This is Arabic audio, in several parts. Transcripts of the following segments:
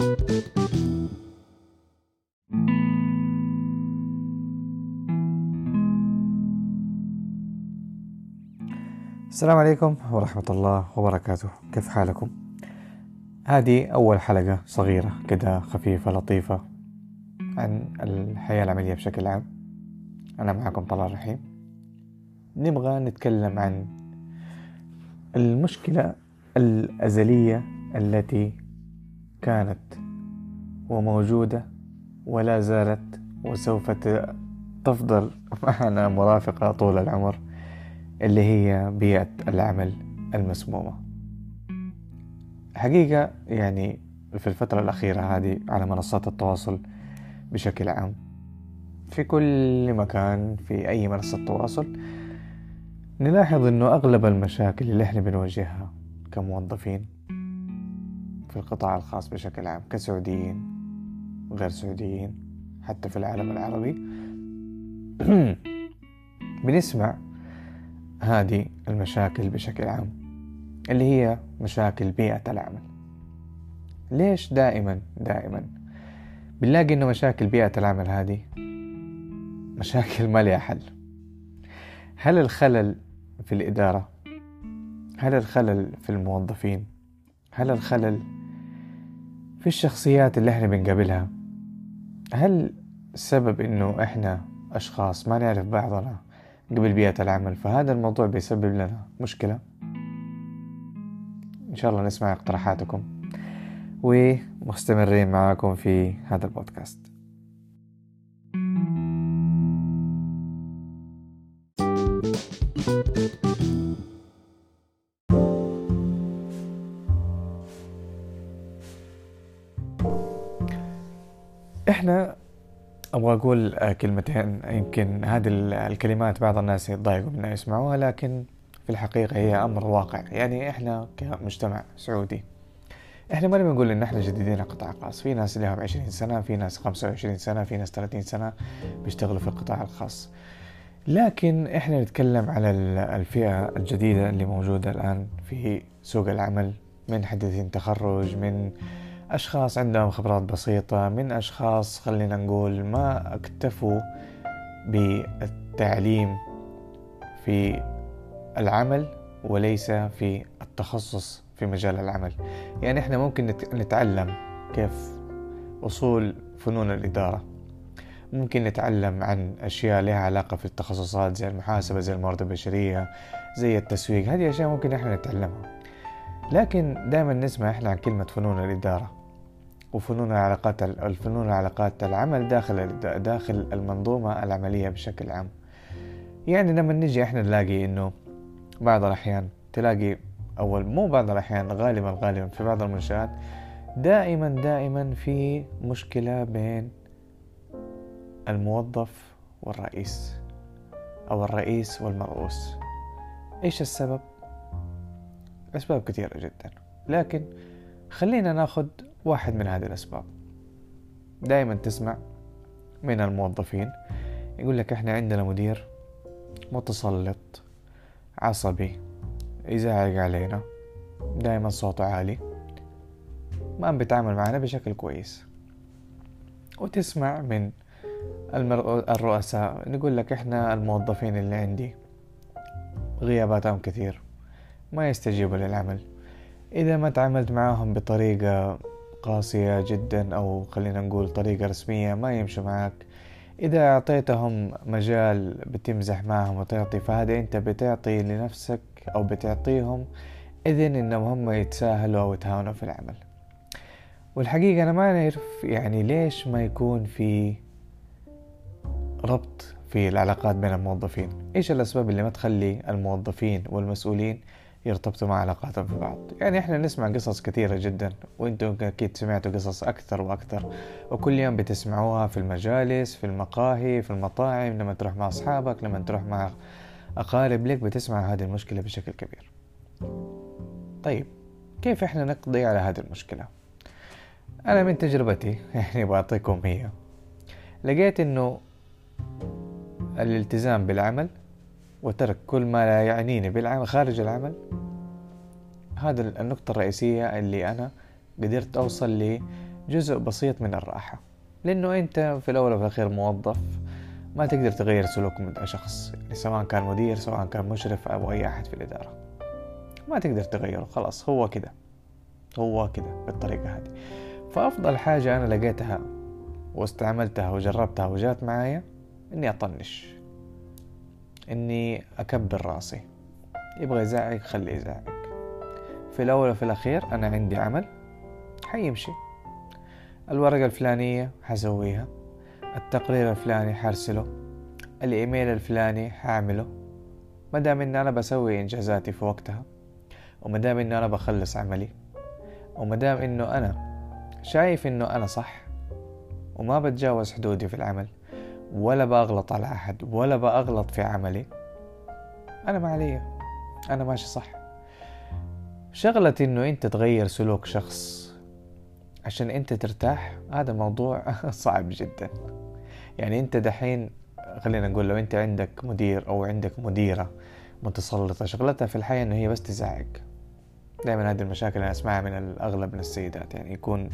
السلام عليكم ورحمة الله وبركاته. كيف حالكم؟ هذه أول حلقة صغيرة كده خفيفة لطيفة عن الحياة العملية بشكل عام. أنا معكم طلال رحيم. نبغى نتكلم عن المشكلة الأزلية التي كانت وموجودة ولا زالت وسوف تفضل معنا مرافقة طول العمر اللي هي بيئة العمل المسمومة. حقيقة يعني في الفترة الأخيرة هذه على منصات التواصل بشكل عام في كل مكان في أي منصة تواصل نلاحظ أنه أغلب المشاكل اللي إحنا بنواجهها كموظفين في القطاع الخاص بشكل عام كسعوديين وغير سعوديين حتى في العالم العربي. بنسمع هذه المشاكل بشكل عام اللي هي مشاكل بيئة العمل. ليش دائما دائما؟ بنلاقي إنه مشاكل بيئة العمل هذه مشاكل ما لها حل. هل الخلل في الإدارة؟ هل الخلل في الموظفين؟ هل الخلل في الشخصيات اللي إحنا بنقابلها هل السبب إنه إحنا أشخاص ما نعرف بعضنا قبل بيئة العمل فهذا الموضوع بيسبب لنا مشكلة؟ إن شاء الله نسمع اقتراحاتكم ومستمرين معاكم في هذا البودكاست. إحنا أبغى أقول كلمتين يمكن هذه الكلمات بعض الناس يتضايقوا منها يسمعوها لكن في الحقيقة هي أمر واقع. يعني إحنا كمجتمع سعودي إحنا ما بنقول إن إحنا جديدين قطاع خاص. في ناس لهم عشرين سنة في ناس خمسة وعشرين سنة في ناس ثلاثين سنة بيشتغلوا في القطاع الخاص. لكن إحنا نتكلم على الفئة الجديدة اللي موجودة الآن في سوق العمل من حديثين تخرج من أشخاص عندهم خبرات بسيطة من أشخاص خلينا نقول ما اكتفوا بالتعليم في العمل وليس في التخصص في مجال العمل. يعني إحنا ممكن نتعلم كيف أصول فنون الإدارة. ممكن نتعلم عن أشياء لها علاقة في التخصصات زي المحاسبة زي الموارد البشرية زي التسويق. هذه أشياء ممكن إحنا نتعلمها. لكن دائما نسمع إحنا عن كلمة فنون الإدارة. وفنون العلاقات الفنون العلاقات العمل داخل داخل المنظومة العملية بشكل عام. يعني لما نجي إحنا نلاقي إنه بعض الأحيان تلاقي أول مو بعض الأحيان غالبا غالبا في بعض المنشآت دائما دائما في مشكلة بين الموظف والرئيس أو الرئيس والمرؤوس. إيش السبب؟ أسباب كثيرة جدا. لكن خلينا ناخذ واحد من هذه الأسباب. دائما تسمع من الموظفين يقول لك إحنا عندنا مدير متسلط عصبي يزعق علينا دائما صوته عالي ما بيتعامل معنا بشكل كويس. وتسمع من الرؤساء يقول لك إحنا الموظفين اللي عندي غياباتهم كثير ما يستجيبوا للعمل. إذا ما تعاملت معاهم بطريقة قاسية جدا أو خلينا نقول طريقة رسمية ما يمشوا معك إذا أعطيتهم مجال بتمزح معهم وتعطي فهذا أنت بتعطي لنفسك أو بتعطيهم إذن إنهم هم يتساهلوا أو يتهاونوا في العمل. والحقيقة أنا ما نعرف يعني ليش ما يكون في ربط في العلاقات بين الموظفين. إيش الأسباب اللي ما تخلي الموظفين والمسؤولين يرتبطوا مع علاقاتهم في بعض. يعني إحنا نسمع قصص كثيرة جدا وأنتم أكيد سمعتوا قصص أكثر وأكثر. وكل يوم بتسمعوها في المجالس في المقاهي في المطاعم لما تروح مع أصحابك لما تروح مع أقارب لك بتسمع هذه المشكلة بشكل كبير. طيب كيف إحنا نقضي على هذه المشكلة؟ أنا من تجربتي يعني بعطيكم هي لقيت إنه الالتزام بالعمل وترك كل ما لا يعنيني بالعمل خارج العمل. هذا النقطة الرئيسية اللي أنا قدرت أوصل جزء بسيط من الراحة. لأنه أنت في الأول وفي الأخير موظف ما تقدر تغير سلوك من شخص سواء كان مدير سواء كان مشرف أو أي أحد في الإدارة. ما تقدر تغيره خلاص هو كده. هو كده بالطريقة هذه. فأفضل حاجة أنا لقيتها واستعملتها وجربتها وجات معايا إني أطنش. إني أكبر رأسي. يبغى يزعق خليه يزعق. في الأول وفي الأخير أنا عندي عمل حيمشي. الورقة الفلانية حسويها التقرير الفلاني حرسله الإيميل الفلاني حعمله ما دام إن أنا بسوي إنجازاتي في وقتها وما دام إنه أنا بخلص عملي وما دام إنه أنا شايف إنه أنا صح وما بتجاوز حدودي في العمل. ولا بغلط على أحد ولا بأغلط في عملي. أنا ما علي أنا ماشي صح. شغلة إنه أنت تغير سلوك شخص عشان أنت ترتاح هذا موضوع صعب جدا. يعني أنت دحين خلينا نقول لو أنت عندك مدير أو عندك مديرة متسلطة شغلتها في الحياة إنه هي بس تزعق. دائما هذه المشاكل أنا أسمعها من الأغلب من السيدات يعني يكون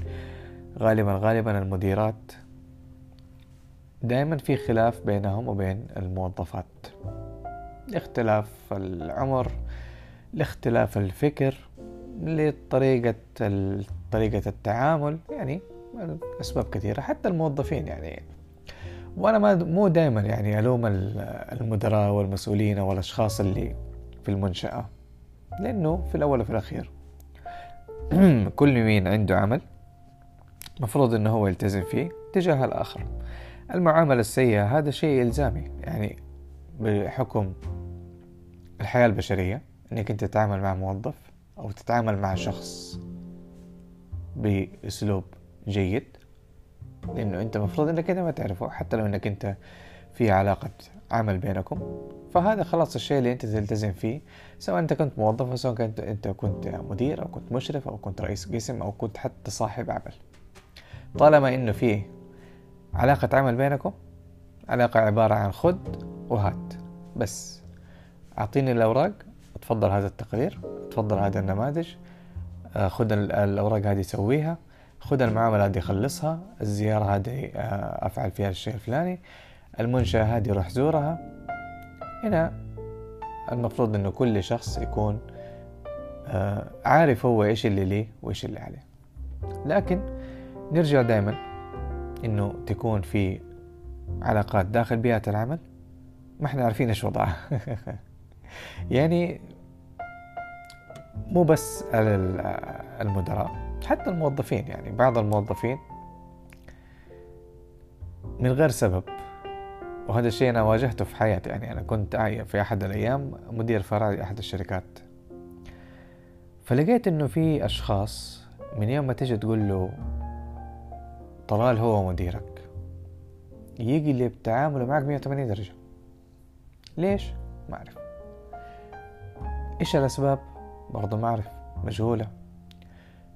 غالبا غالبا المديرات دائما في خلاف بينهم وبين الموظفات. لاختلاف العمر لاختلاف الفكر لطريقة طريقة التعامل يعني أسباب كثيرة. حتى الموظفين يعني وأنا ما مو دائما يعني ألوم المدراء والمسؤولين والأشخاص اللي في المنشأة لأنه في الأول وفي الأخير كل مين عنده عمل مفروض أنه هو يلتزم فيه تجاه الآخر. المعاملة السيئة هذا شيء إلزامي يعني بحكم الحياة البشرية أنك أنت تتعامل مع موظف أو تتعامل مع شخص بأسلوب جيد لأنه أنت مفروض أنك أنت ما تعرفه حتى لو أنك أنت في علاقة عمل بينكم. فهذا خلاص الشيء اللي أنت تلتزم فيه سواء أنت كنت موظف أو سواء كنت أنت كنت مدير أو كنت مشرف أو كنت رئيس قسم أو كنت حتى صاحب عمل. طالما إنه في علاقة عمل بينكم علاقة عبارة عن خد وهات. بس أعطيني الأوراق اتفضل هذا التقرير اتفضل هذا النماذج آه، خد الأوراق هذه سويها خد المعاملة هذه خلصها الزيارة هذه آه، أفعل فيها الشيء الفلاني المنشأة هذه روح زورها. هنا المفروض إنه كل شخص يكون آه، عارف هو إيش اللي ليه وإيش اللي عليه. لكن نرجع دائما إنه تكون في علاقات داخل بيئة العمل ما إحنا عارفين إيش وضعها. يعني مو بس المدراء حتى الموظفين يعني بعض الموظفين من غير سبب. وهذا الشيء أنا واجهته في حياتي يعني أنا كنت في أحد الأيام مدير فرع لأحد الشركات. فلقيت إنه في أشخاص من يوم ما تيجي تقول له طلال هو مديرك. يقلب تعامله معك 180 درجة. ليش؟ ما أعرف. إيش الأسباب؟ برضو ما أعرف. مجهولة.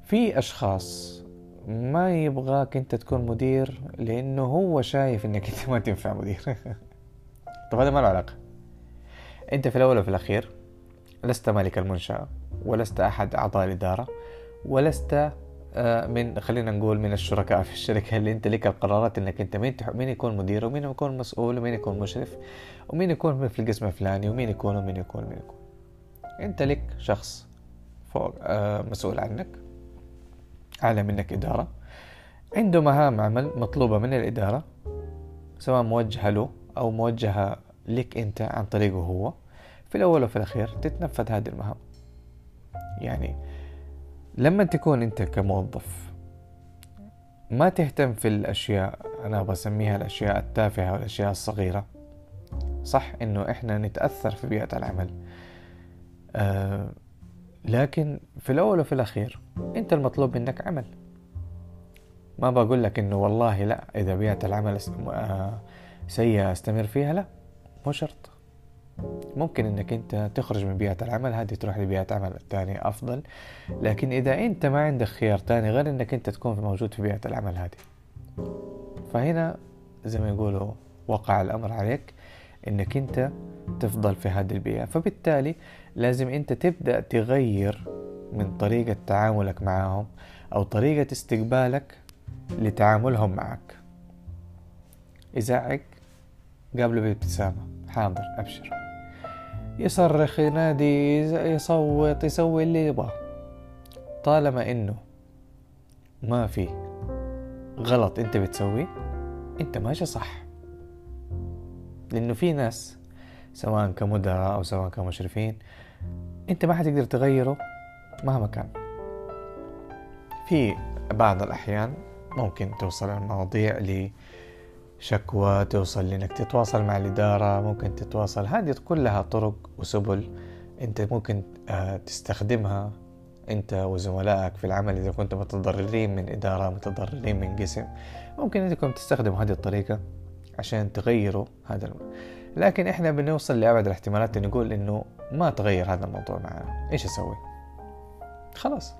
في أشخاص ما يبغاك أنت تكون مدير لأنه هو شايف أنك أنت ما تنفع مدير. طب هذا ما له علاقة. أنت في الأول وفي الأخير لست مالك المنشأة ولست أحد أعضاء الإدارة ولست من خلينا نقول من الشركاء في الشركة اللي انت لك القرارات انك انت مين مين يكون مدير ومين يكون مسؤول ومين يكون مشرف ومين يكون في القسم الفلاني ومين يكون ومين يكون ومين يكون. انت لك شخص فوق آه، مسؤول عنك اعلى منك إدارة. عنده مهام عمل مطلوبة من الإدارة سواء موجهة له أو موجهة لك أنت عن طريقه هو في الأول وفي الأخير تتنفذ هذه المهام. يعني لما تكون أنت كموظف ما تهتم في الأشياء أنا بسميها الأشياء التافهة والأشياء الصغيرة. صح إنه إحنا نتأثر في بيئة العمل. آه لكن في الأول وفي الأخير أنت المطلوب منك عمل. ما بقول لك إنه والله لا إذا بيئة العمل آه سيئة أستمر فيها لا مو شرط. ممكن إنك أنت تخرج من بيئة العمل هذه تروح لبيئة عمل ثانية أفضل. لكن إذا أنت ما عندك خيار ثاني غير إنك أنت تكون موجود في بيئة العمل هذه. فهنا زي ما يقولوا وقع الأمر عليك إنك أنت تفضل في هذه البيئة. فبالتالي لازم أنت تبدأ تغير من طريقة تعاملك معهم أو طريقة استقبالك لتعاملهم معك. يزعق قابله بابتسامة. حاضر أبشر. يصرخ ينادي يصوت يسوي اللي يبغاه طالما إنه ما في غلط أنت بتسويه أنت ماشي صح. لأنه في ناس سواء كمدراء أو سواء كمشرفين أنت ما حتقدر تغيره مهما كان. في بعض الأحيان ممكن توصل المواضيع لشكوى توصل لأنك تتواصل مع الإدارة ممكن تتواصل. هذه كلها طرق وسبل أنت ممكن آه، تستخدمها أنت وزملائك في العمل إذا كنتم متضررين من إدارة متضررين من قسم. ممكن أنكم تستخدموا هذه الطريقة عشان تغيروا هذا الم... لكن إحنا بنوصل لأبعد الاحتمالات نقول إنه ما تغير هذا الموضوع معنا. إيش أسوي؟ خلاص.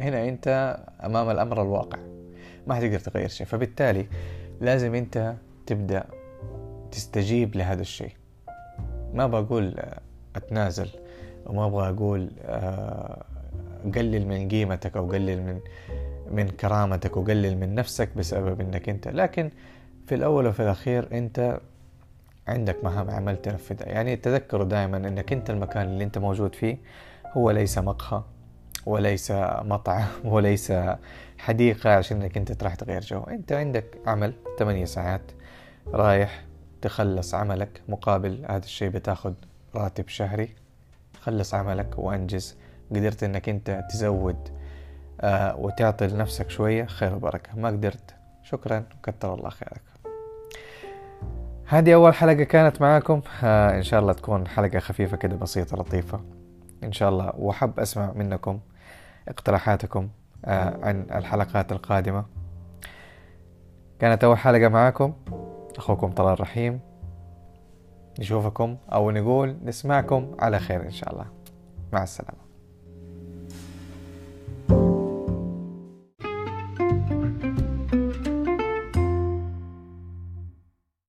هنا أنت أمام الأمر الواقع. ما حتقدر تغير شيء. فبالتالي لازم أنت تبدأ تستجيب لهذا الشيء. ما بقول أتنازل وما أبغى أقول آه، قلل من قيمتك أو قلل من من كرامتك وقلل من نفسك بسبب إنك أنت. لكن في الأول وفي الأخير أنت عندك مهام عمل تنفذها. يعني تذكروا دائما أنك أنت المكان اللي أنت موجود فيه هو ليس مقهى. وليس مطعم وليس حديقة عشان إنك أنت تروح تغير جو. أنت عندك عمل 8 ساعات رايح تخلص عملك مقابل هذا الشيء بتاخد راتب شهري. خلص عملك وأنجز. قدرت إنك أنت تزود آه وتعطي لنفسك شوية خير وبركة. ما قدرت شكرا وكتر الله خيرك. هذه أول حلقة كانت معاكم. آه إن شاء الله تكون حلقة خفيفة كده بسيطة لطيفة. إن شاء الله وحب أسمع منكم اقتراحاتكم آه عن الحلقات القادمة. كانت أول حلقة معاكم أخوكم طلال رحيم. نشوفكم أو نقول نسمعكم على خير إن شاء الله. مع السلامة.